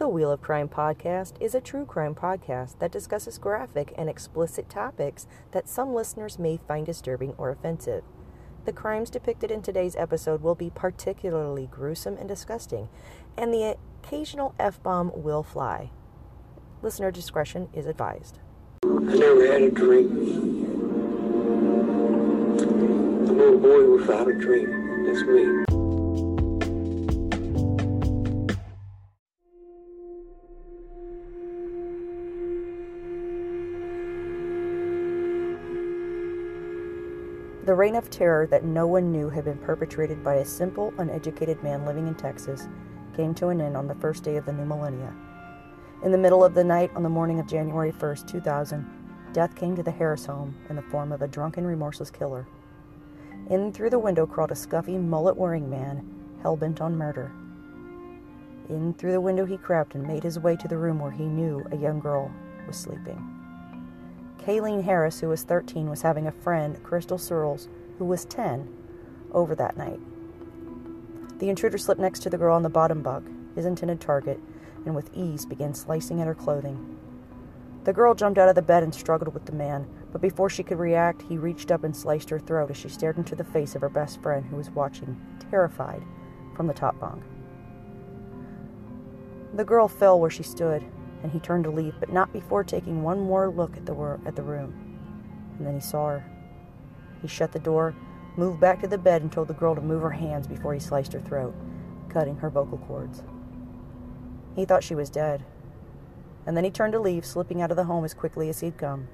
The Wheel of Crime podcast is a true crime podcast that discusses graphic and explicit topics that some listeners may find disturbing or offensive. The crimes depicted in today's episode will be particularly gruesome and disgusting, and the occasional F bomb will fly. Listener discretion is advised. I never had a dream. I'm a boy without a dream. That's me. Reign of terror that no one knew had been perpetrated by a simple, uneducated man living in Texas came to an end on the first day of the new millennia. In the middle of the night on the morning of January 1st, 2000, death came to the Harris home in the form of a drunken, remorseless killer. In through the window crawled a scuffy, mullet wearing man, hell bent on murder. In through the window he crept and made his way to the room where he knew a young girl was sleeping. Kaylene Harris, who was 13, was having a friend, Krystal Surles, who was 10, over that night. The intruder slipped next to the girl on the bottom bunk, his intended target, and with ease began slicing at her clothing. The girl jumped out of the bed and struggled with the man, but before she could react, he reached up and sliced her throat as she stared into the face of her best friend, who was watching, terrified, from the top bunk. The girl fell where she stood, and he turned to leave, but not before taking one more look at the, at the room. And then he saw her. He shut the door, moved back to the bed, and told the girl to move her hands before he sliced her throat, cutting her vocal cords. He thought she was dead. And then he turned to leave, slipping out of the home as quickly as he'd come.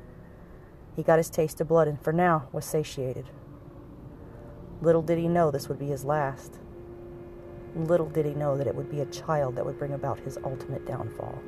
He got his taste of blood and for now was satiated. Little did he know this would be his last. Little did he know that it would be a child that would bring about his ultimate downfall.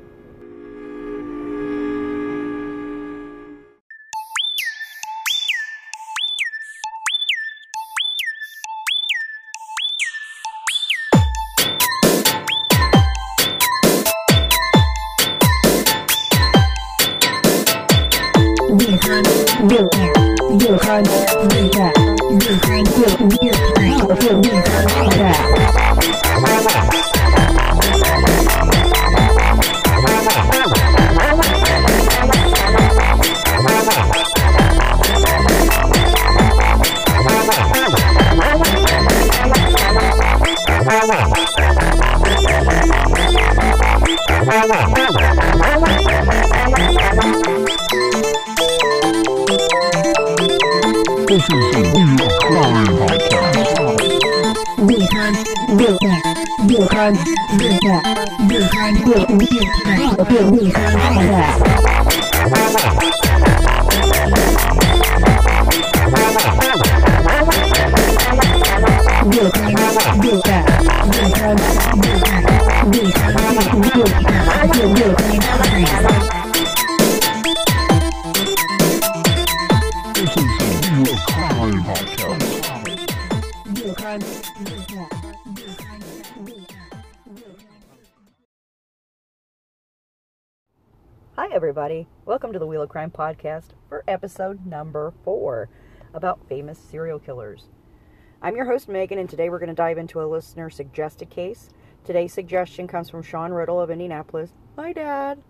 This is the Wheel of Crime podcast. Wilhelm Wilhelm Wilhelm Wilhelm Wilhelm Wilhelm Wilhelm Wilhelm Welcome to the Wheel of Crime podcast for episode number four about famous serial killers. I'm your host, Megan, and today we're going to dive into a listener suggested case. Today's suggestion comes from Sean Riddle of Indianapolis, my dad,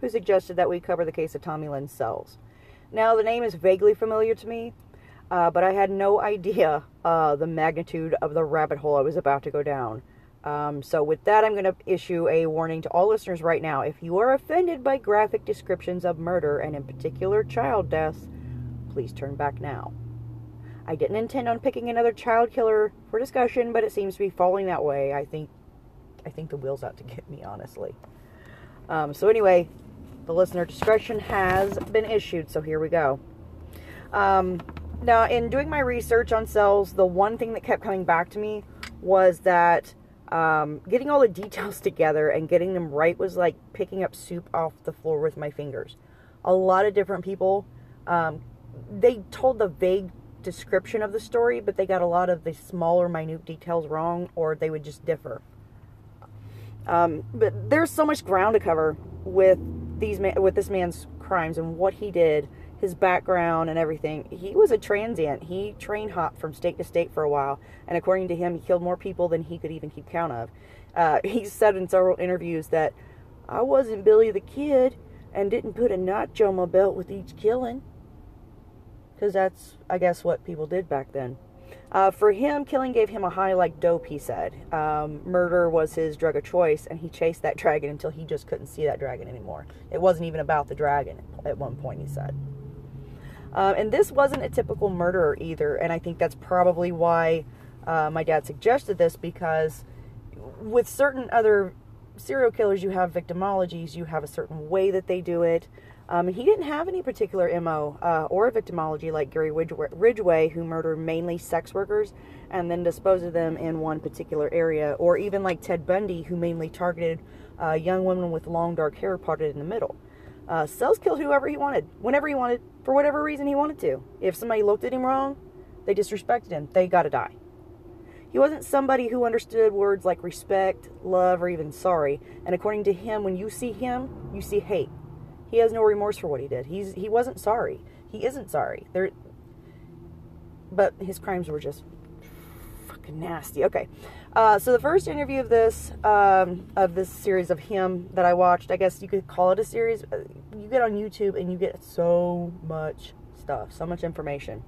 who suggested that we cover the case of Tommy Lynn Sells. Now, the name is vaguely familiar to me, uh, but I had no idea uh, the magnitude of the rabbit hole I was about to go down. Um, so, with that, I'm going to issue a warning to all listeners right now. If you are offended by graphic descriptions of murder and, in particular, child deaths, please turn back now. I didn't intend on picking another child killer for discussion, but it seems to be falling that way. I think, I think the wheel's out to get me, honestly. Um, so, anyway, the listener discretion has been issued. So here we go. Um, now, in doing my research on Sells, the one thing that kept coming back to me was that um, getting all the details together and getting them right was like picking up soup off the floor with my fingers. A lot of different people, um, they told the vague description of the story, but they got a lot of the smaller, minute details wrong, or they would just differ. Um, but there's so much ground to cover with these ma- with this man's crimes and what he did, his background and everything. He was a transient. He train hopped from state to state for a while, and according to him, he killed more people than he could even keep count of. Uh, he said in several interviews that I wasn't Billy the Kid and didn't put a notch on my belt with each killing. Because that's, I guess, what people did back then. Uh, for him, killing gave him a high like dope, he said. Um, murder was his drug of choice, and he chased that dragon until he just couldn't see that dragon anymore. It wasn't even about the dragon at one point, he said. Um, and this wasn't a typical murderer either, and I think that's probably why uh, my dad suggested this because with certain other serial killers, you have victimologies, you have a certain way that they do it. Um, and he didn't have any particular MO uh, or victimology like Gary Ridgway, Ridgway, who murdered mainly sex workers and then disposed of them in one particular area, or even like Ted Bundy, who mainly targeted uh, young women with long dark hair parted in the middle. Uh, Sells killed whoever he wanted, whenever he wanted, for whatever reason he wanted to. If somebody looked at him wrong, they disrespected him. They got to die. He wasn't somebody who understood words like respect, love, or even sorry. And according to him, when you see him, you see hate. He has no remorse for what he did. He's he wasn't sorry. He isn't sorry. There, but his crimes were just nasty. Okay, uh, so the first interview of this um, of this series of him that I watched, I guess you could call it a series. Uh, You get on YouTube and you get so much stuff, so much information.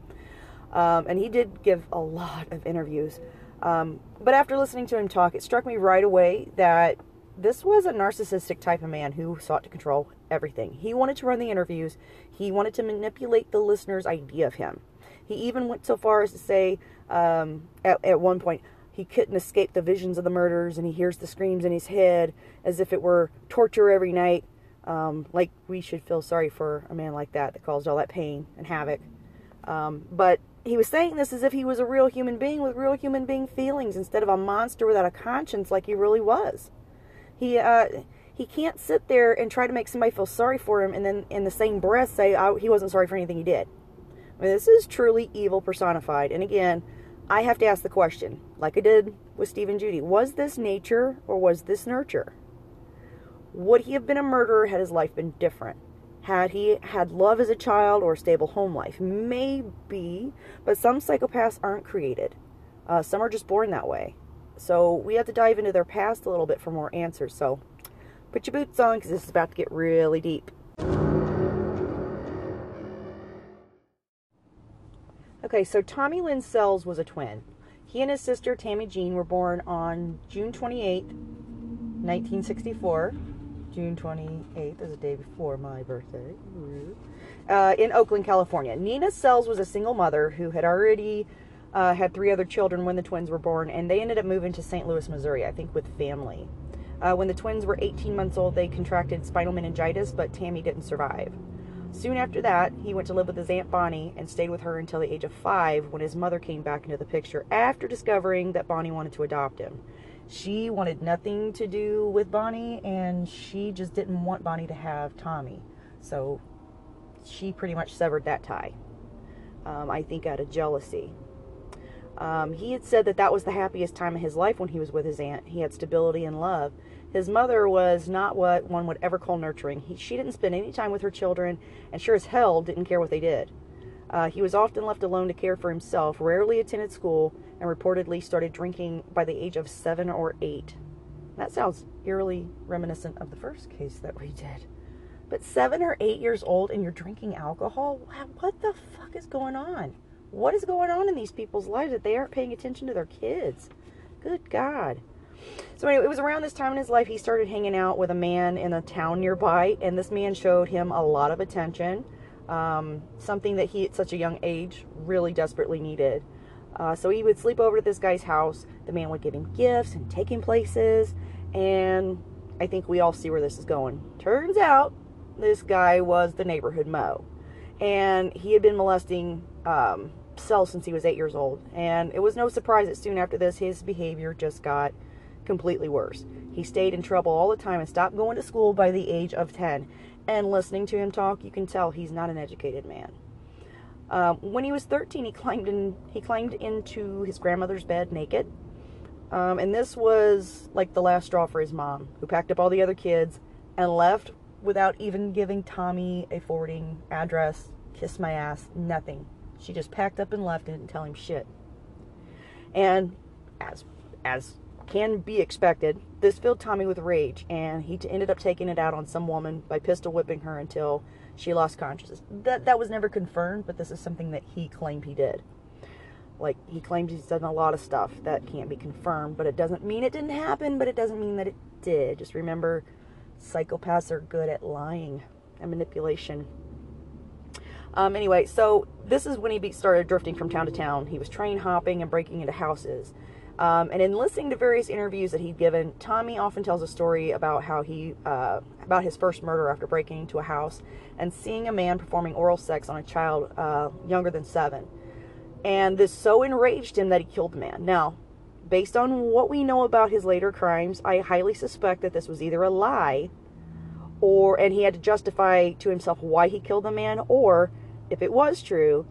Um, and he did give a lot of interviews. Um, but after listening to him talk, it struck me right away that this was a narcissistic type of man who sought to control everything. He wanted to run the interviews, he wanted to manipulate the listener's idea of him. He even went so far as to say um, at, at one point he couldn't escape the visions of the murders and he hears the screams in his head as if it were torture every night. Um, like we should feel sorry for a man like that that caused all that pain and havoc. Um, but he was saying this as if he was a real human being with real human being feelings instead of a monster without a conscience like he really was. He uh, he can't sit there and try to make somebody feel sorry for him and then in the same breath say oh, he wasn't sorry for anything he did. I mean, this is truly evil personified. And again, I have to ask the question, like I did with Steve and Judy, was this nature or was this nurture? Would he have been a murderer had his life been different? Had he had love as a child or a stable home life? Maybe, but some psychopaths aren't created. Uh, some are just born that way. So we have to dive into their past a little bit for more answers. So put your boots on because this is about to get really deep. Okay, so Tommy Lynn Sells was a twin. He and his sister Tammy Jean were born on June 28, 1964. June 28th is the day before my birthday. Uh, in Oakland, California. Nina Sells was a single mother who had already uh, had three other children when the twins were born, and they ended up moving to St. Louis, Missouri, I think, with family. Uh, when the twins were 18 months old, they contracted spinal meningitis, but Tammy didn't survive. Soon after that, he went to live with his Aunt Bonnie and stayed with her until the age of five when his mother came back into the picture after discovering that Bonnie wanted to adopt him. She wanted nothing to do with Bonnie and she just didn't want Bonnie to have Tommy. So she pretty much severed that tie. Um, I think out of jealousy. Um, he had said that that was the happiest time of his life when he was with his aunt. He had stability and love. His mother was not what one would ever call nurturing. He, she didn't spend any time with her children, and sure as hell didn't care what they did. Uh, he was often left alone to care for himself, rarely attended school, and reportedly started drinking by the age of seven or eight. That sounds eerily reminiscent of the first case that we did. But seven or eight years old and you're drinking alcohol? Wow, What the fuck is going on? What is going on in these people's lives that they aren't paying attention to their kids? Good God. So anyway, it was around this time in his life he started hanging out with a man in a town nearby, and this man showed him a lot of attention, um, something that he at such a young age really desperately needed. Uh, so he would sleep over at this guy's house. The man would give him gifts and take him places, and I think we all see where this is going. Turns out this guy was the neighborhood Mo, and he had been molesting um, Sells since he was eight years old. And it was no surprise that soon after this, his behavior just got completely worse. He stayed in trouble all the time and stopped going to school by the age of 10. And listening to him talk, you can tell he's not an educated man. Um, when he was 13, he climbed in. He climbed into his grandmother's bed naked, um, and this was like the last straw for his mom, who packed up all the other kids and left without even giving Tommy a forwarding address, kiss my ass, nothing. She just packed up and left and didn't tell him shit. And as as can be expected, this filled Tommy with rage, and he t- ended up taking it out on some woman by pistol whipping her until she lost consciousness. That that was never confirmed, but this is something that he claimed he did. Like he claims he's done a lot of stuff that can't be confirmed, but it doesn't mean it didn't happen, but it doesn't mean that it did. Just remember, psychopaths are good at lying and manipulation. Um, anyway, so this is when he be- started drifting from town to town. He was train hopping and breaking into houses. Um, and in listening to various interviews that he'd given, Tommy often tells a story about how he, uh, about his first murder after breaking into a house and seeing a man performing oral sex on a child uh, younger than seven. And this so enraged him that he killed the man. Now, based on what we know about his later crimes, I highly suspect that this was either a lie or and he had to justify to himself why he killed the man or if it was true,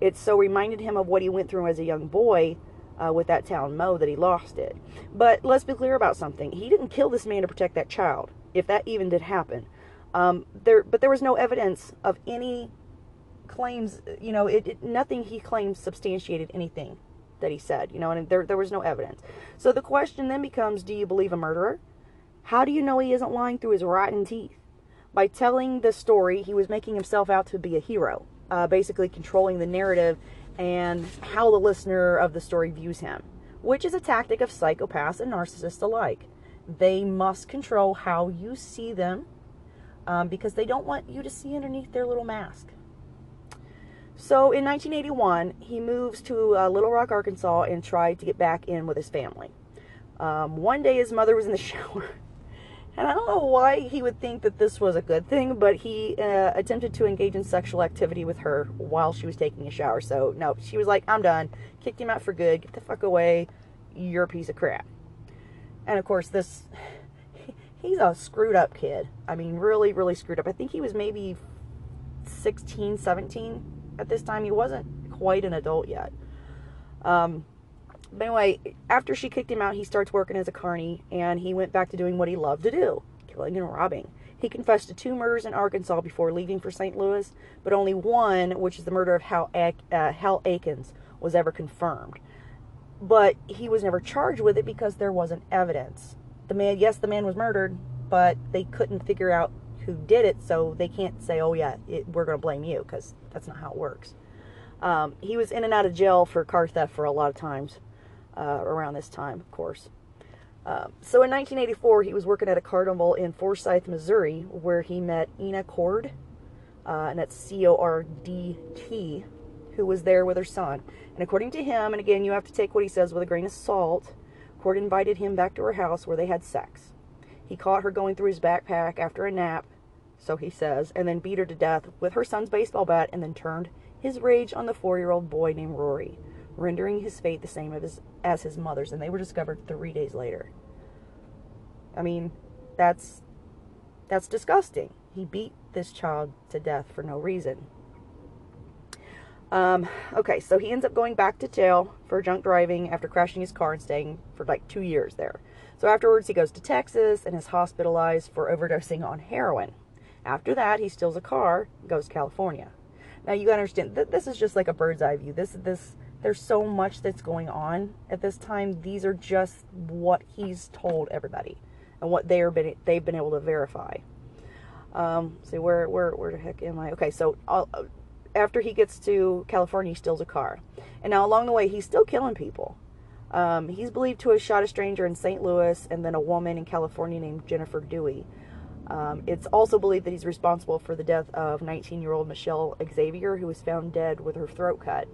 it so reminded him of what he went through as a young boy uh, with that town Mo that he lost it. But let's be clear about something. He didn't kill this man to protect that child, if that even did happen. Um, there, but there was no evidence of any claims. You know, it, it nothing he claimed substantiated anything that he said. You know, and there there was no evidence. So the question then becomes: Do you believe a murderer? How do you know he isn't lying through his rotten teeth? By telling the story, he was making himself out to be a hero, uh, basically controlling the narrative and how the listener of the story views him, which is a tactic of psychopaths and narcissists alike. They must control how you see them um, because they don't want you to see underneath their little mask. So in 1981, he moves to uh, Little Rock, Arkansas, and tried to get back in with his family. Um, one day, his mother was in the shower. And I don't know why he would think that this was a good thing, but he uh, attempted to engage in sexual activity with her while she was taking a shower. So, no, she was like, I'm done. Kicked him out for good. Get the fuck away. You're a piece of crap. And of course, this, he's a screwed up kid. I mean, really, really screwed up. I think he was maybe 16, 17 at this time. He wasn't quite an adult yet. Um, but anyway, after she kicked him out, he starts working as a carny and he went back to doing what he loved to do killing and robbing. He confessed to two murders in Arkansas before leaving for St. Louis, but only one, which is the murder of Hal, uh, Hal Akins, was ever confirmed. But he was never charged with it because there wasn't evidence. The man, yes, the man was murdered, but they couldn't figure out who did it, so they can't say, oh, yeah, it, we're going to blame you because that's not how it works. Um, he was in and out of jail for car theft for a lot of times uh, around this time, of course. Um, so in 1984, he was working at a carnival in Forsyth, Missouri, where he met Ina Cordt, uh, and that's C O R D T, who was there with her son. And according to him, and again, you have to take what he says with a grain of salt, Cordt invited him back to her house where they had sex. He caught her going through his backpack after a nap, so he says, and then beat her to death with her son's baseball bat, and then turned his rage on the four year old boy named Rory rendering his fate the same as his, mother's, and they were discovered three days later. I mean, that's that's disgusting. He beat this child to death for no reason. Um, okay, so he ends up going back to jail for drunk driving after crashing his car and staying for like two years there. So afterwards, he goes to Texas and is hospitalized for overdosing on heroin. After that, he steals a car, goes to California. Now you gotta understand that this is just like a bird's eye view. This this there's so much that's going on at this time. These are just what he's told everybody and what they're been they've been able to verify. Um, see where where where the heck am I? Okay, so I'll, after he gets to California, he steals a car, and now along the way he's still killing people. Um, he's believed to have shot a stranger in St. Louis and then a woman in California named Jennifer Dewey. Um, it's also believed that he's responsible for the death of 19-year-old Michelle Xavier, who was found dead with her throat cut.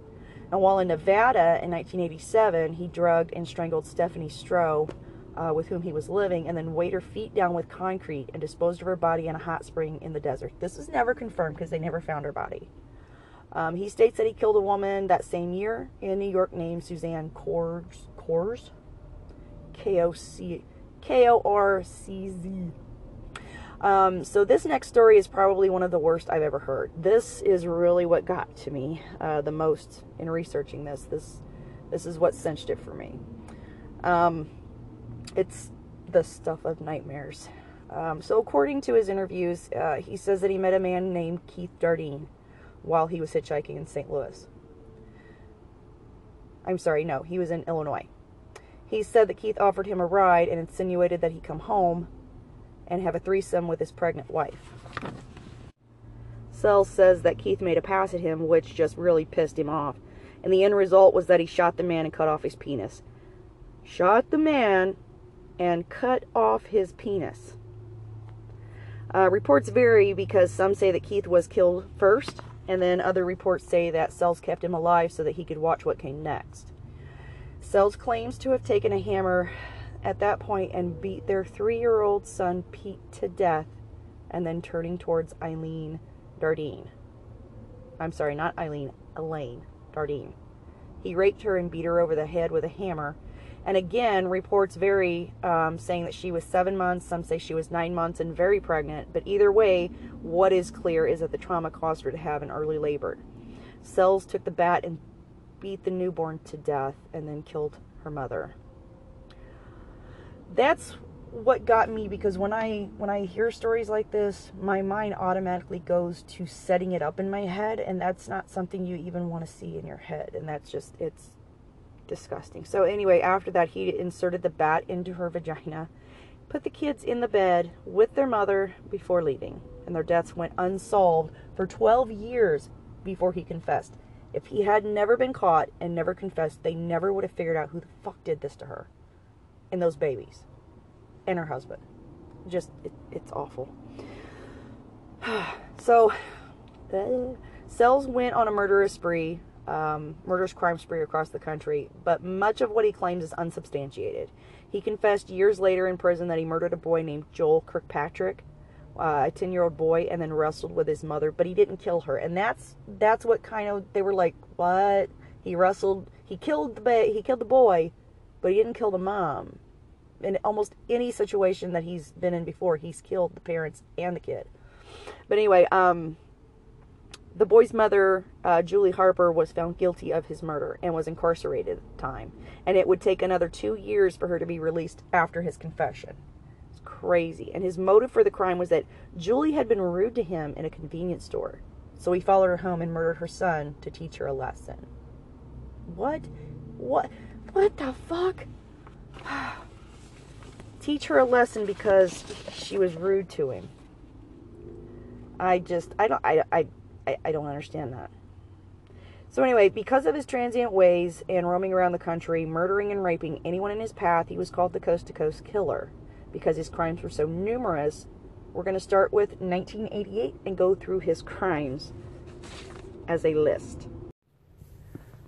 And while in Nevada in 1987, he drugged and strangled Stephanie Stroh, uh, with whom he was living, and then weighed her feet down with concrete and disposed of her body in a hot spring in the desert. This is never confirmed because they never found her body. Um, he states that he killed a woman that same year in New York named Suzanne Korcz, Korcz, K O C K O R C Z. Um, so this next story is probably one of the worst I've ever heard. This is really what got to me uh, the most in researching this. This this is what cinched it for me. Um, it's the stuff of nightmares. Um, so according to his interviews, uh, he says that he met a man named Keith Dardeen while he was hitchhiking in St. Louis. I'm sorry, no, he was in Illinois. He said that Keith offered him a ride and insinuated that he come home and have a threesome with his pregnant wife. Sells says that Keith made a pass at him, which just really pissed him off. And the end result was that he shot the man and cut off his penis. Shot the man and cut off his penis. Uh, reports vary because some say that Keith was killed first, and then other reports say that Sells kept him alive so that he could watch what came next. Sells claims to have taken a hammer at that point and beat their three year old son Pete to death and then turning towards Eileen Dardeen. I'm sorry, not Eileen, Elaine Dardeen. He raped her and beat her over the head with a hammer. And again, reports vary, um, saying that she was seven months. Some say she was nine months and very pregnant. But either way, what is clear is that the trauma caused her to have an early labor. Sells took the bat and beat the newborn to death and then killed her mother. That's what got me because when I when I hear stories like this, my mind automatically goes to setting it up in my head and that's not something you even want to see in your head and that's just it's disgusting. So anyway, after that he inserted the bat into her vagina, put the kids in the bed with their mother before leaving, and their deaths went unsolved for 12 years before he confessed. If he had never been caught and never confessed, they never would have figured out who the fuck did this to her and those babies and her husband. Just, it, it's awful. so, Sells went on a murderous spree, um, murderous crime spree across the country, but much of what he claims is unsubstantiated. He confessed years later in prison that he murdered a boy named Joel Kirkpatrick, uh, a 10 year old boy, and then wrestled with his mother, but he didn't kill her. And that's that's what kind of they were like, what? He wrestled, he killed the ba- he killed the boy, but he didn't kill the mom. In almost any situation that he's been in before, he's killed the parents and the kid. But anyway, um, the boy's mother, uh, Julie Harper, was found guilty of his murder and was incarcerated at the time. And it would take another two years for her to be released after his confession. It's crazy. And his motive for the crime was that Julie had been rude to him in a convenience store. So he followed her home and murdered her son to teach her a lesson. What? What? What the fuck? teach her a lesson because she was rude to him. I just, I don't, I, I, I, don't understand that. So anyway, because of his transient ways and roaming around the country, murdering and raping anyone in his path, he was called the Coast to Coast Killer. Because his crimes were so numerous, we're going to start with 1988 and go through his crimes as a list.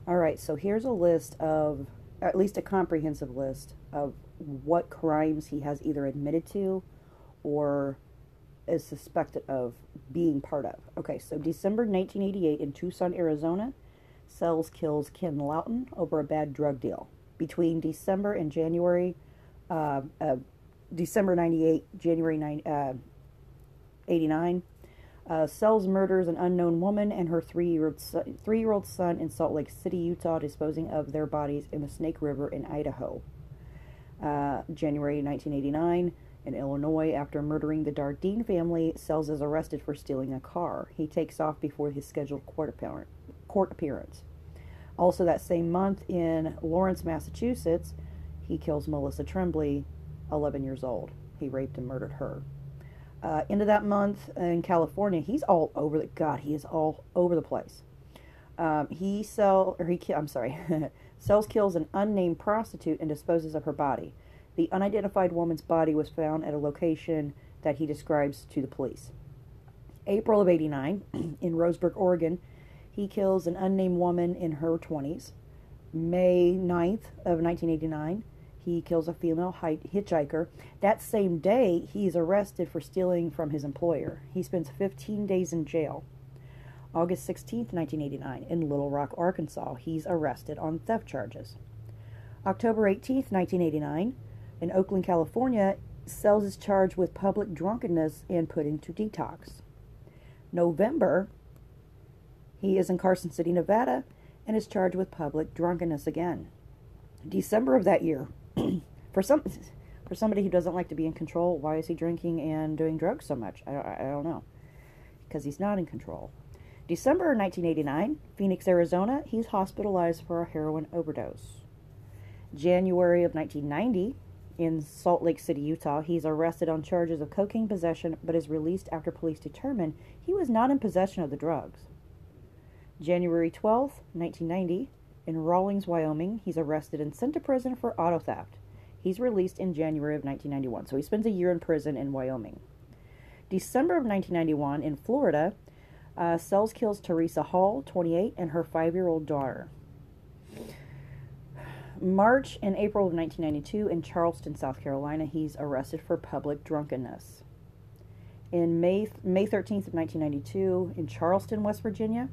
All right, so here's a list of, at least a comprehensive list of what crimes he has either admitted to or is suspected of being part of. Okay, so December 1988 in Tucson, Arizona, Sells kills Ken Lawton over a bad drug deal. Between December and January, uh, uh, December 98, January 9, uh, 89, uh, Sells murders an unknown woman and her three-year-old three-year-old son in Salt Lake City, Utah, disposing of their bodies in the Snake River in Idaho. Uh, January 1989, in Illinois, after murdering the Dardeen family, Sells is arrested for stealing a car. He takes off before his scheduled court, court appearance. Also, that same month in Lawrence, Massachusetts, he kills Melissa Tremblay, 11 years old. He raped and murdered her. Uh, end of that month in California, he's all over the God. He is all over the place. Um, he sell or he I'm sorry, Sells kills an unnamed prostitute and disposes of her body. The unidentified woman's body was found at a location that he describes to the police. April of 89, in Roseburg, Oregon, he kills an unnamed woman in her 20s. May 9th of 1989, he kills a female hitchhiker. That same day, he is arrested for stealing from his employer. He spends 15 days in jail. August 16th, 1989, in Little Rock, Arkansas, he's arrested on theft charges. October 18th, 1989, in Oakland, California, Sells is charged with public drunkenness and put into detox. November, he is in Carson City, Nevada, and is charged with public drunkenness again. December of that year, for some for somebody who doesn't like to be in control, why is he drinking and doing drugs so much? I, I, I don't know. Because he's not in control. December 1989, Phoenix, Arizona, he's hospitalized for a heroin overdose. January of 1990, in Salt Lake City, Utah, he's arrested on charges of cocaine possession but is released after police determine he was not in possession of the drugs. January 12, 1990, in Rawlins, Wyoming, he's arrested and sent to prison for auto theft. He's released in January of 1991, so he spends a year in prison in Wyoming. December of 1991, in Florida, uh, Sells kills Teresa Hall, 28, and her five year old daughter. March and April of 1992, in Charleston, South Carolina, he's arrested for public drunkenness. In May, May 13th of 1992, in Charleston, West Virginia,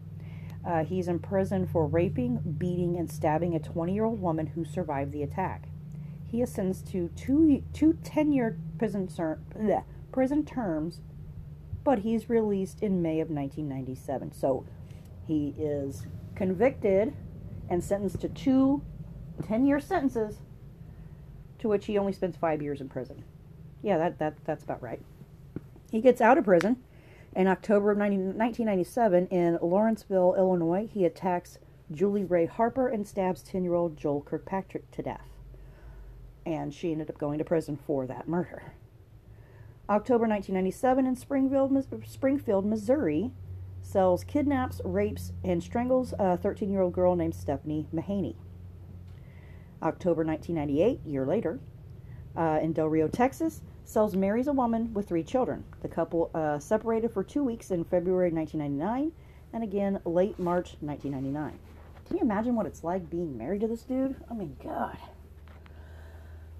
uh, he's in prison for raping, beating, and stabbing a 20 year old woman who survived the attack. He is sentenced to two, two 10 year prison, prison terms, but he's released in May of 1997. So he is convicted and sentenced to two 10 year sentences, to which he only spends five years in prison. Yeah, that, that, that's about right. He gets out of prison in October of 90, 1997 in Lawrenceville, Illinois. He attacks Julie Rea Harper and stabs 10 year old Joel Kirkpatrick to death. And she ended up going to prison for that murder. October 1997 in Springfield, Springfield, Missouri, Sells kidnaps, rapes, and strangles a 13 year old girl named Stephanie Mahaney. October 1998, year later, uh, in Del Rio, Texas, Sells marries a woman with three children. The couple uh, separated for two weeks in February 1999 and again late March 1999. Can you imagine what it's like being married to this dude? I mean, God.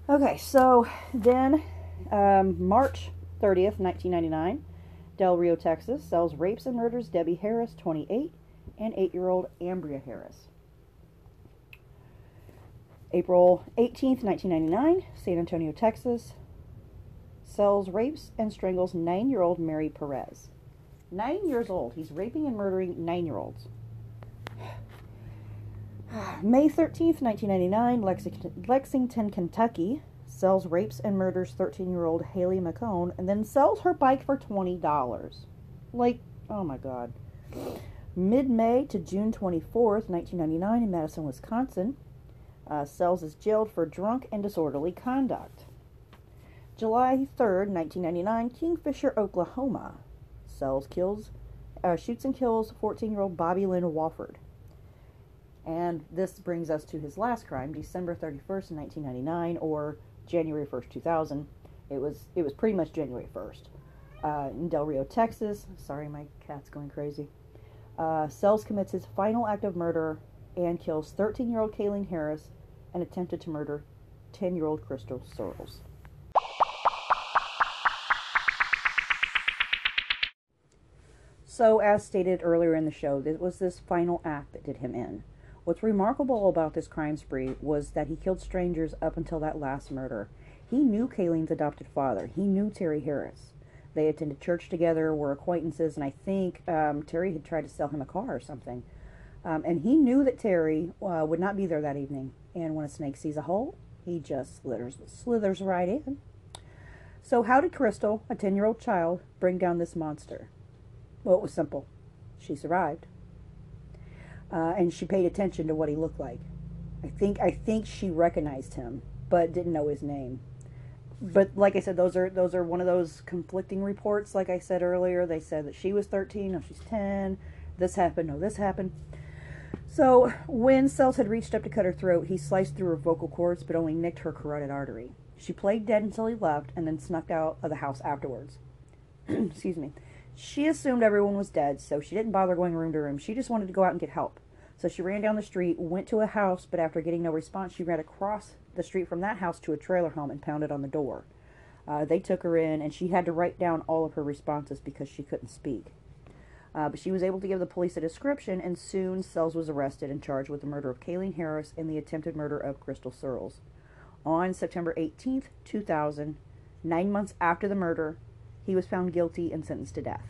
Okay, so then um, March 30th, 1999, Del Rio, Texas, Sells rapes and murders Debbie Harris, 28, and 8 year old Ambria Harris. April 18th, 1999, San Antonio, Texas, Sells, rapes, and strangles 9 year old Mary Perez. 9 years old. He's raping and murdering 9 year olds. May 13th, 1999, Lexington, Lexington, Kentucky, Sells, rapes, and murders 13 year old Haley McHone, and then sells her bike for $20. Like, oh my god. Mid May to June 24th, 1999, in Madison, Wisconsin, uh, Sells is jailed for drunk and disorderly conduct. July 3rd, 1999, Kingfisher, Oklahoma. Sells kills, uh, shoots and kills 14 year old Bobby Lynn Wofford. And this brings us to his last crime, December 31st, 1999, or January 1st, 2000. It was it was pretty much January 1st. Uh, in Del Rio, Texas. Sorry, my cat's going crazy. Uh, Sells commits his final act of murder and kills 13 year old Kaylene Harris and attempted to murder 10 year old Krystal Surles. So, as stated earlier in the show, it was this final act that did him in. What's remarkable about this crime spree was that he killed strangers up until that last murder. He knew Kaylene's adopted father. He knew Terry Harris. They attended church together, were acquaintances, and I think um, Terry had tried to sell him a car or something. Um, and he knew that Terry uh, would not be there that evening. And when a snake sees a hole, he just slithers, slithers right in. So, how did Krystal, a 10 year old child, bring down this monster? Well, it was simple. She survived. Uh, and she paid attention to what he looked like. I think I think she recognized him, but didn't know his name. But like I said, those are those are one of those conflicting reports. Like I said earlier, they said that she was 13, no, she's 10. This happened, no, this happened. So when Sells had reached up to cut her throat, he sliced through her vocal cords, but only nicked her carotid artery. She played dead until he left, and then snuck out of the house afterwards. Excuse me. She assumed everyone was dead, so she didn't bother going room to room. She just wanted to go out and get help. So she ran down the street, went to a house, but after getting no response, she ran across the street from that house to a trailer home and pounded on the door. Uh, they took her in, and she had to write down all of her responses because she couldn't speak. Uh, but she was able to give the police a description, and soon Sells was arrested and charged with the murder of Kaylene Harris and the attempted murder of Krystal Surles. On September 18th, 2000, nine months after the murder, he was found guilty and sentenced to death.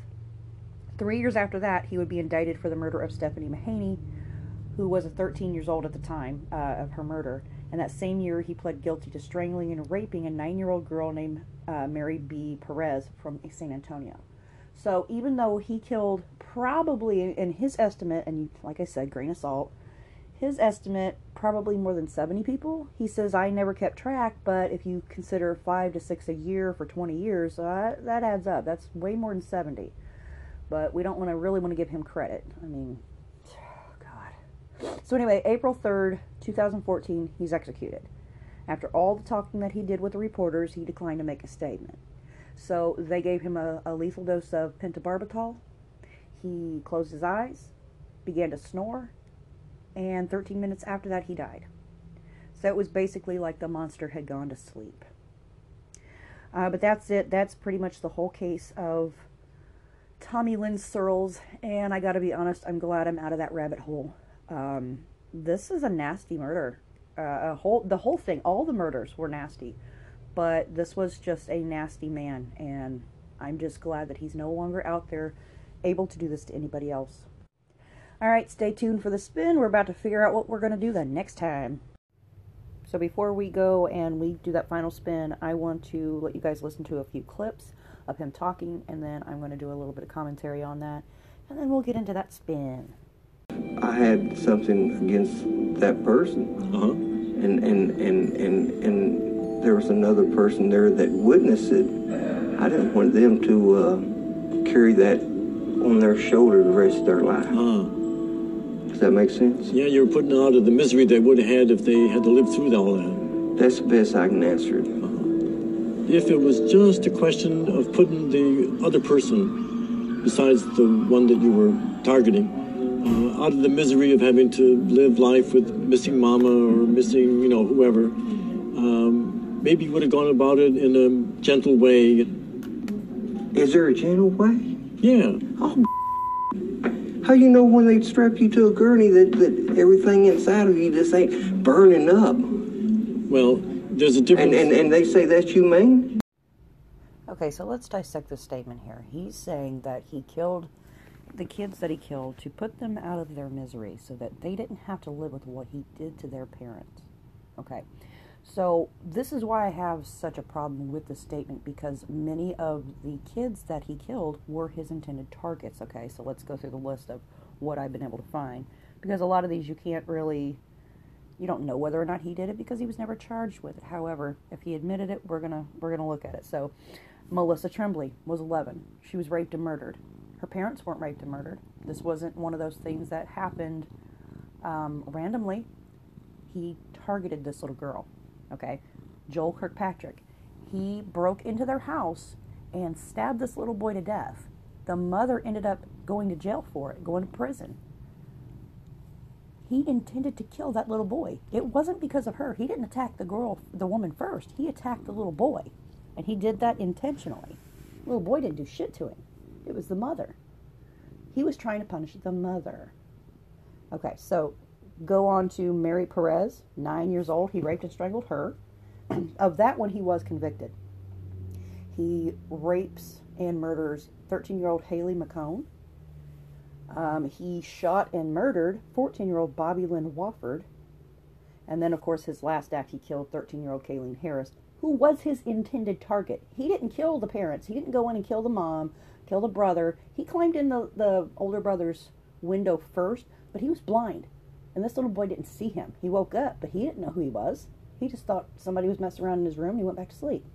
Three years after that, he would be indicted for the murder of Stephanie Mahaney, who was a 13 years old at the time uh, of her murder. And that same year, he pled guilty to strangling and raping a nine year old girl named uh, Mary B. Perez from San Antonio. So even though he killed probably, in his estimate, and like I said, grain of salt, his estimate probably more than 70 people. He says I never kept track, but if you consider 5 to 6 a year for 20 years, uh, that adds up. That's way more than 70. But we don't want to really want to give him credit. I mean. So anyway, April 3rd, 2014, he's executed. After all the talking that he did with the reporters, he declined to make a statement. So they gave him a, a lethal dose of pentobarbital. He closed his eyes, began to snore, and 13 minutes after that, he died. So it was basically like the monster had gone to sleep. Uh, but that's it. That's pretty much the whole case of Tommy Lynn Searles. And I got to be honest, I'm glad I'm out of that rabbit hole. Um, this is a nasty murder. Uh, a whole the whole thing, all the murders were nasty, but this was just a nasty man, and I'm just glad that he's no longer out there able to do this to anybody else. All right, stay tuned for the spin. We're about to figure out what we're going to do the next time. So before we go and we do that final spin, I want to let you guys listen to a few clips of him talking, and then I'm going to do a little bit of commentary on that, and then we'll get into that spin. I had something against that person, Uh-huh. and and and and and there was another person there that witnessed it. I didn't want them to uh, carry that on their shoulder the rest of their life. Ah. Does that make sense? Yeah, you're putting out of the misery they would have had if they had to live through all that. That's the best I can answer it. If it was just a question of putting the other person, besides the one that you were targeting, uh, out of the misery of having to live life with missing mama or missing, you know, whoever, um, maybe you would have gone about it in a gentle way. Is there a gentle way? Yeah. Oh, how you know when they strap you to a gurney that, that everything inside of you just ain't burning up? Well, there's a difference. And, and, and they say that's humane? Okay, so let's dissect this statement here. He's saying that he killed the kids that he killed to put them out of their misery so that they didn't have to live with what he did to their parents. Okay, so this is why I have such a problem with this statement because many of the kids that he killed were his intended targets. Okay, so let's go through the list of what I've been able to find because a lot of these you can't really you don't know whether or not he did it because he was never charged with it. However, if he admitted it, we're gonna we're gonna look at it. So, Melissa Tremblay was 11. She was raped and murdered. Her parents weren't raped and murdered. This wasn't one of those things that happened um, randomly. He targeted this little girl. Okay, Joel Kirkpatrick. He broke into their house and stabbed this little boy to death. The mother ended up going to jail for it, going to prison he intended to kill that little boy. It wasn't because of her. He didn't attack the girl, the woman first. He attacked the little boy. And he did that intentionally. The little boy didn't do shit to him. It was the mother. He was trying to punish the mother. Okay, so go on to Mary Perez, nine years old. He raped and strangled her. of that one, he was convicted. He rapes and murders 13 year old Haley McHone. Um, he shot and murdered 14 year old Bobby Lynn Wofford. And then, of course, his last act, he killed 13 year old Kaylene Harris, who was his intended target. He didn't kill the parents, he didn't go in and kill the mom, kill the brother. He climbed in the, the older brother's window first, but he was blind. And this little boy didn't see him. He woke up, but he didn't know who he was. He just thought somebody was messing around in his room and he went back to sleep.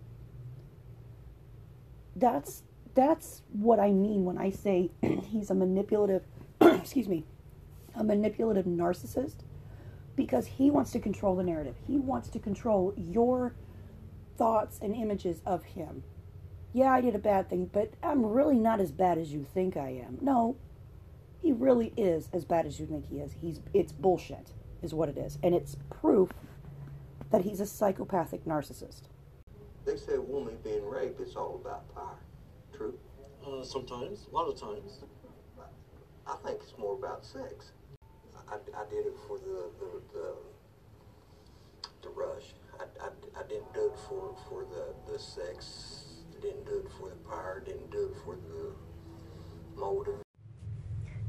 That's that's what I mean when I say he's a manipulative, excuse me, a manipulative narcissist because he wants to control the narrative. He wants to control your thoughts and images of him. Yeah, I did a bad thing, but I'm really not as bad as you think I am. No, he really is as bad as you think he is. He's it's bullshit is what it is. And it's proof that he's a psychopathic narcissist. They say a woman being raped is all about power. True? Uh, sometimes, a lot of times. I think it's more about sex. I, I did it for the the, the, the rush. I, I, I didn't do it for, for the, the sex. Didn't do it for the power. Didn't do it for the motive.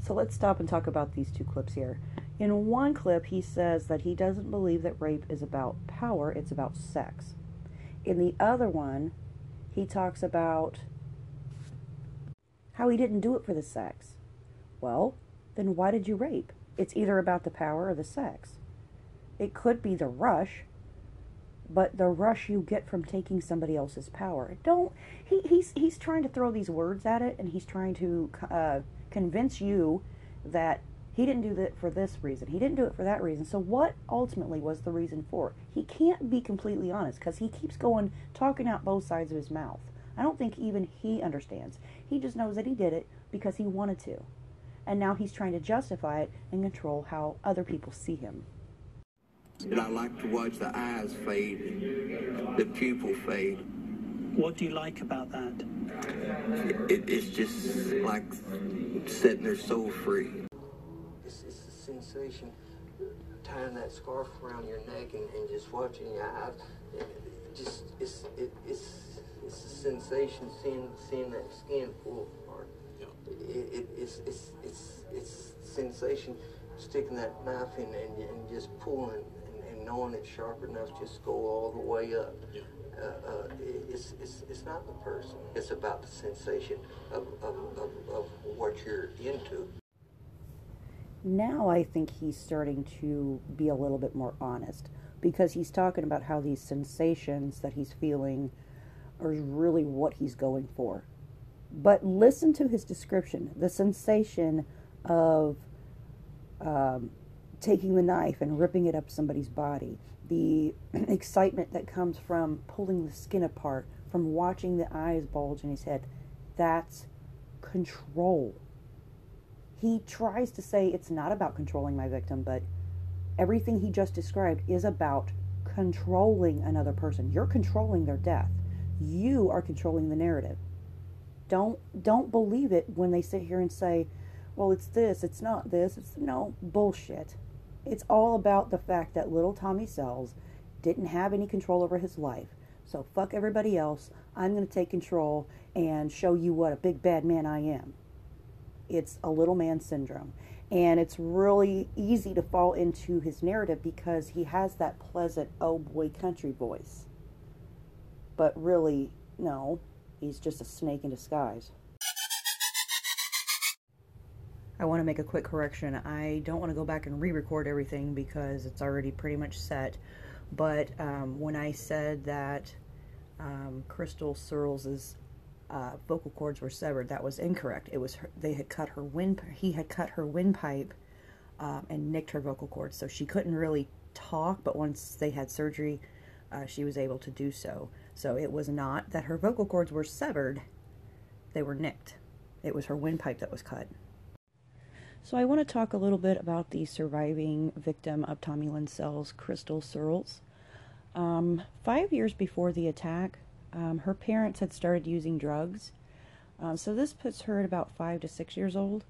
So let's stop and talk about these two clips here. In one clip, he says that he doesn't believe that rape is about power, it's about sex. In the other one, he talks about how he didn't do it for the sex. Well, then why did you rape? it's either about the power or the sex. It could be the rush, but the rush you get from taking somebody else's power. Don't he, he's he's trying to throw these words at it, and he's trying to uh, convince you that he didn't do that for this reason. He didn't do it for that reason. So what ultimately was the reason for? He can't be completely honest because he keeps going talking out both sides of his mouth. I don't think even he understands. He just knows that he did it because he wanted to. And now he's trying to justify it and control how other people see him. And I like to watch the eyes fade and the pupil fade. What do you like about that? It, it's just like setting their soul free. It's, it's a sensation tying that scarf around your neck and, and just watching your eyes. And it just it's it, it's it's a sensation seeing seeing that skin pull apart. It, it, it's it's it's it's sensation sticking that knife in and, and just pulling and, and knowing it's sharp enough just go all the way up. Uh, uh, it's, it's, it's not the person. It's about the sensation of, of, of, of what you're into. now I think he's starting to be a little bit more honest because he's talking about how these sensations that he's feeling are really what he's going for. But listen to his description the sensation of um, taking the knife and ripping it up somebody's body, the excitement that comes from pulling the skin apart, from watching the eyes bulge in his head. That's control he tries to say it's not about controlling my victim, but everything he just described is about controlling another person. You're controlling their death. You are controlling the narrative. Don't don't believe it when they sit here and say, "Well, it's this, it's not this." It's no bullshit. It's all about the fact that little Tommy Sells didn't have any control over his life. So fuck everybody else. I'm going to take control and show you what a big bad man I am it's a little man syndrome. And it's really easy to fall into his narrative because he has that pleasant, oh boy, country voice. But really, no, he's just a snake in disguise. I want to make a quick correction. I don't want to go back and re record everything because it's already pretty much set. But um, when I said that um, Krystal Surles' uh, vocal cords were severed. That was incorrect. It was her, they had cut her wind. He had cut her windpipe um, and nicked her vocal cords, so she couldn't really talk. But once they had surgery, uh, she was able to do so. So it was not that her vocal cords were severed; they were nicked. It was her windpipe that was cut. So I want to talk a little bit about the surviving victim of Tommy Lynn Sells, Krystal Surles. Um, five years before the attack, um, her parents had started using drugs. Um, so this puts her at about five to six years old.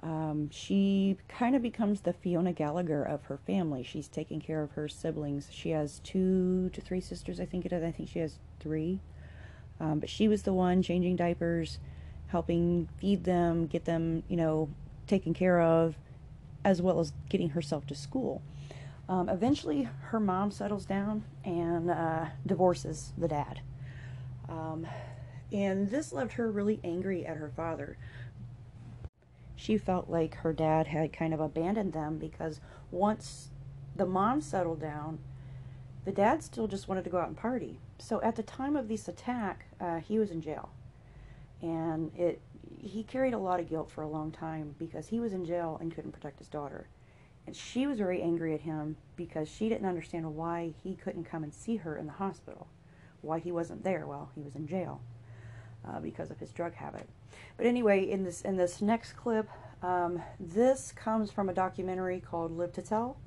Um, she kind of becomes the Fiona Gallagher of her family. She's taking care of her siblings. She has two to three sisters, I think it is. I think she has three. Um, but she was the one changing diapers, helping feed them, get them, you know, taken care of, as well as getting herself to school. Um, eventually, her mom settles down and uh, divorces the dad. Um, and this left her really angry at her father. She felt like her dad had kind of abandoned them because once the mom settled down, the dad still just wanted to go out and party. So at the time of this attack, uh, he was in jail, and it he carried a lot of guilt for a long time because he was in jail and couldn't protect his daughter. And she was very angry at him because she didn't understand why he couldn't come and see her in the hospital why he wasn't there. while he was in jail uh, because of his drug habit. But anyway, in this in this next clip, um, this comes from a documentary called Live to Tell.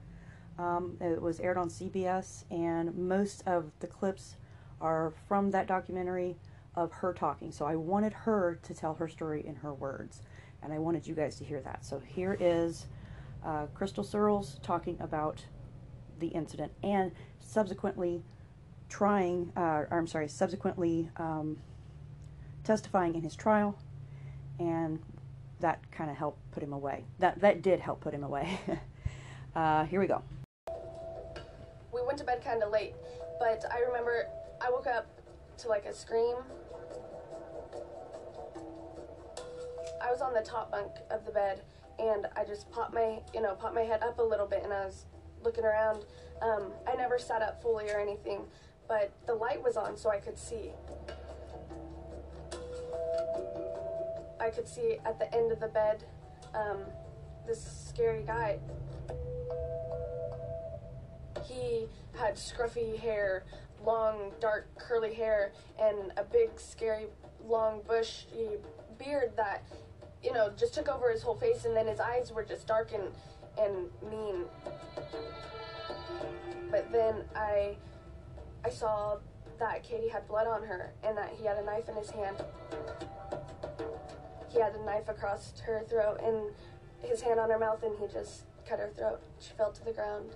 Um, it was aired on CBS, and most of the clips are from that documentary of her talking. So I wanted her to tell her story in her words, and I wanted you guys to hear that. So here is uh, Krystal Surles talking about the incident and subsequently trying, uh, I'm sorry, subsequently um, testifying in his trial, and that kind of helped put him away. That that did help put him away. uh, here we go. we went to bed kind of late, but I remember I woke up to like a scream. I was on the top bunk of the bed, and I just popped my, you know, popped my head up a little bit, and I was looking around. Um, I never sat up fully or anything, but the light was on, so I could see. I could see at the end of the bed um, this scary guy. He had scruffy hair, long, dark, curly hair, and a big, scary, long, bushy beard that, you know, just took over his whole face, and then his eyes were just dark and, and mean. But then I, I saw that Katie had blood on her, and that he had a knife in his hand. He had a knife across her throat, and his hand on her mouth, and he just cut her throat. She fell to the ground.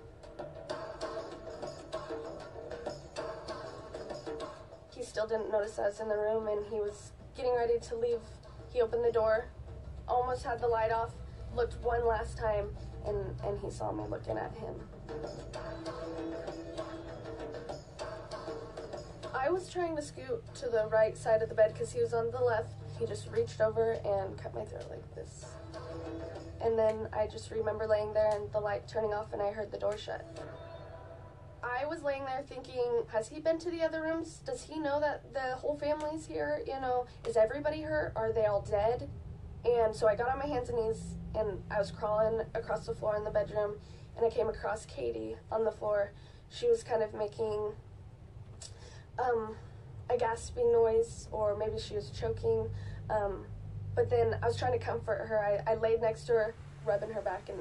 He still didn't notice us in the room, and he was getting ready to leave. He opened the door, almost had the light off, looked one last time, and, and he saw me looking at him. I was trying to scoot to the right side of the bed because he was on the left. He just reached over and cut my throat like this. And then I just remember laying there and the light turning off, and I heard the door shut. I was laying there thinking, has he been to the other rooms? Does he know that the whole family's here? You know, is everybody hurt? Are they all dead? And so I got on my hands and knees and I was crawling across the floor in the bedroom and I came across Katie on the floor. She was kind of making um, a gasping noise or maybe she was choking. Um, but then I was trying to comfort her. I, I laid next to her, rubbing her back, and,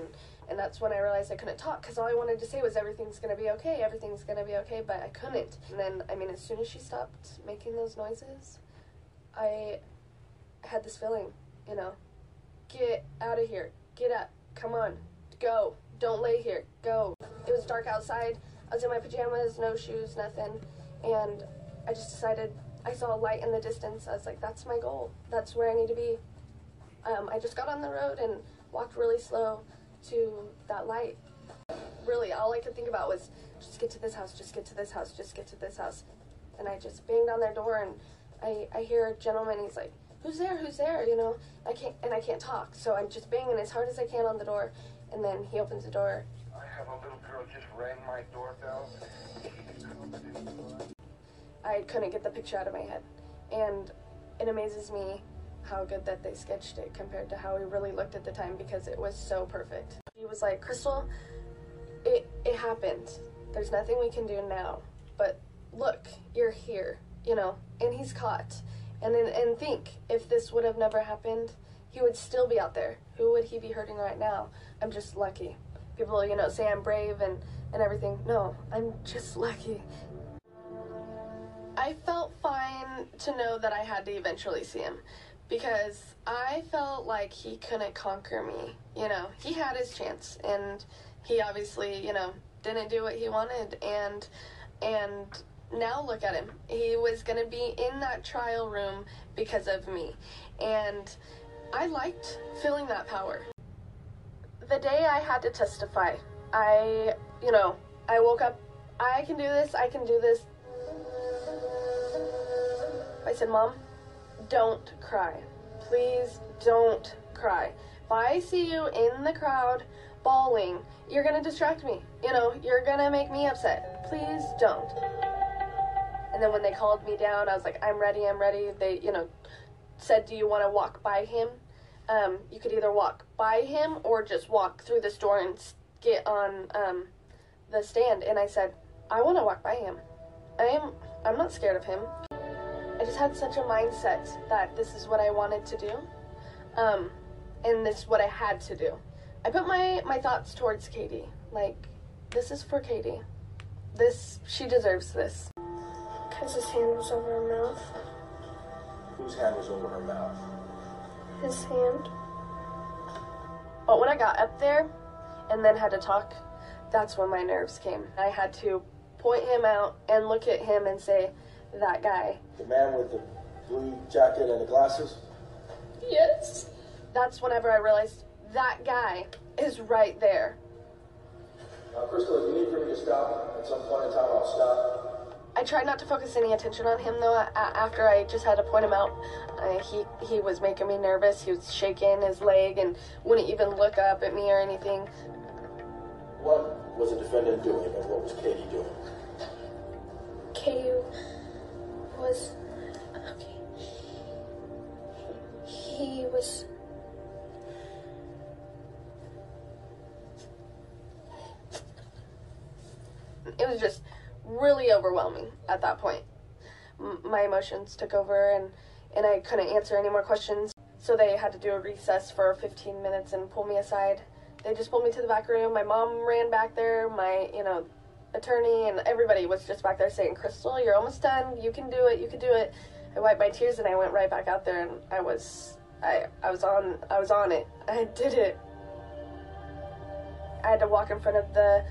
and that's when I realized I couldn't talk because all I wanted to say was everything's gonna be okay, everything's gonna be okay, but I couldn't. And then, I mean, as soon as she stopped making those noises, I had this feeling, you know, get out of here, get up, come on, go, don't lay here, go. It was dark outside. I was in my pajamas, no shoes, nothing, and I just decided. I saw a light in the distance. I was like, "That's my goal. That's where I need to be." Um, I just got on the road and walked really slow to that light. Really, all I could think about was just get to this house, just get to this house, just get to this house. And I just banged on their door, and I, I hear a gentleman. He's like, "Who's there? Who's there?" You know, I can't, and I can't talk, so I'm just banging as hard as I can on the door. And then he opens the door, I have a little girl just rang my doorbell. I couldn't get the picture out of my head. And it amazes me how good that they sketched it compared to how we really looked at the time because it was so perfect. He was like, Krystal, it, it happened. There's nothing we can do now. But look, you're here, you know, and he's caught. And and think, if this would have never happened, he would still be out there. Who would he be hurting right now? I'm just lucky. People, you know, say I'm brave and, and everything. No, I'm just lucky. I felt fine to know that I had to eventually see him because I felt like he couldn't conquer me. You know, he had his chance and he obviously, you know, didn't do what he wanted and and now look at him. He was going to be in that trial room because of me. And I liked feeling that power. The day I had to testify, I, you know, I woke up, I can do this, I can do this. I said, Mom, don't cry. Please don't cry. If I see you in the crowd bawling, you're gonna distract me. You know, you're gonna make me upset. Please don't. And then when they called me down, I was like, I'm ready, I'm ready. They, you know, said, Do you wanna walk by him? Um, you could either walk by him or just walk through this door and get on um, the stand. And I said, I wanna walk by him. I'm, I'm not scared of him. I just had such a mindset that this is what I wanted to do, um, and this is what I had to do. I put my my thoughts towards Katie. Like, this is for Katie. This she deserves this. Cause his hand was over her mouth. Whose hand was over her mouth? His hand. But when I got up there, and then had to talk, that's when my nerves came. I had to point him out and look at him and say, "That guy." The man with the blue jacket and the glasses? Yes. That's whenever I realized that guy is right there. Uh, Krystal, if you need for me to stop at some point in time, I'll stop. I tried not to focus any attention on him though. After I just had to point him out, uh, he he was making me nervous. He was shaking his leg and wouldn't even look up at me or anything. What was the defendant doing and what was Katie doing? Katie was okay. He was. It was just really overwhelming at that point. M- my emotions took over, and and I couldn't answer any more questions. So they had to do a recess for 15 minutes and pull me aside. They just pulled me to the back room. My mom ran back there. My you know attorney and everybody was just back there saying, Krystal, you're almost done. You can do it. You can do it. I wiped my tears and I went right back out there and I was, I, I was on, I was on it. I did it. I had to walk in front of the,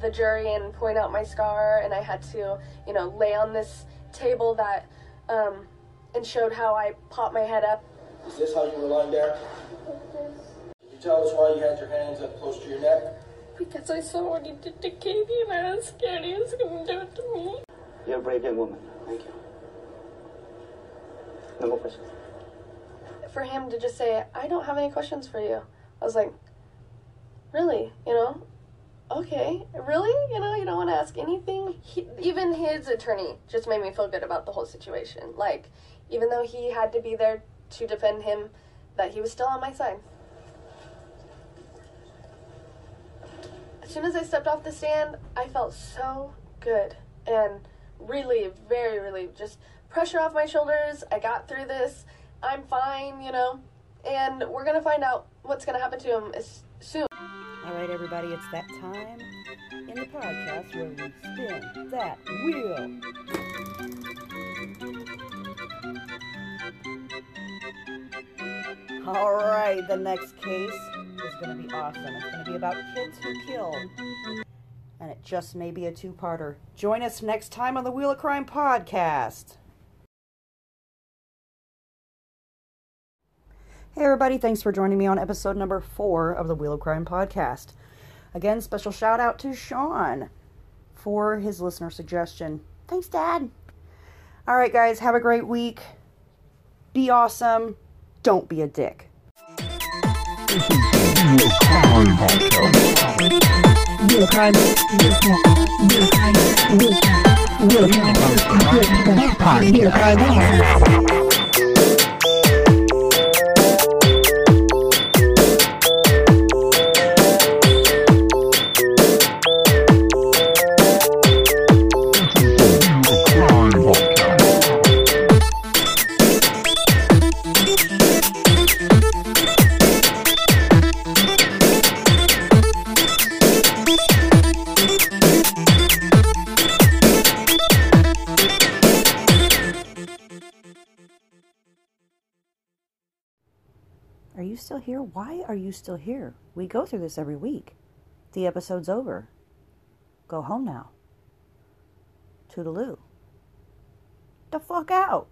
the jury and point out my scar and I had to, you know, lay on this table that, um, and showed how I popped my head up. Is this how you were lying there? Can you tell us why you had your hands up close to your neck? Because I saw what he did to Katie and I was scared he was going to do it to me. You're a brave young woman. Thank you. No more questions. for him to just say, I don't have any questions for you. I was like, really? You know? Okay, really? You know, you don't want to ask anything? He, even his attorney just made me feel good about the whole situation. Like, even though he had to be there to defend him, that he was still on my side. As soon as I stepped off the stand, I felt so good and relieved, very relieved. Just pressure off my shoulders. I got through this. I'm fine, you know. And we're gonna find out what's gonna happen to him soon. All right, everybody, it's that time in the podcast where we spin that wheel. All right, the next case is going to be awesome. It's going to be about kids who kill. And it just may be a two parter. Join us next time on the Wheel of Crime podcast. Hey, everybody, thanks for joining me on episode number four of the Wheel of Crime podcast. Again, special shout out to Sean for his listener suggestion. Thanks, Dad. All right, guys, have a great week. Be awesome. Don't be a dick. Here? Why are you still here? We go through this every week. The episode's over. Go home now. Toodaloo. The fuck out.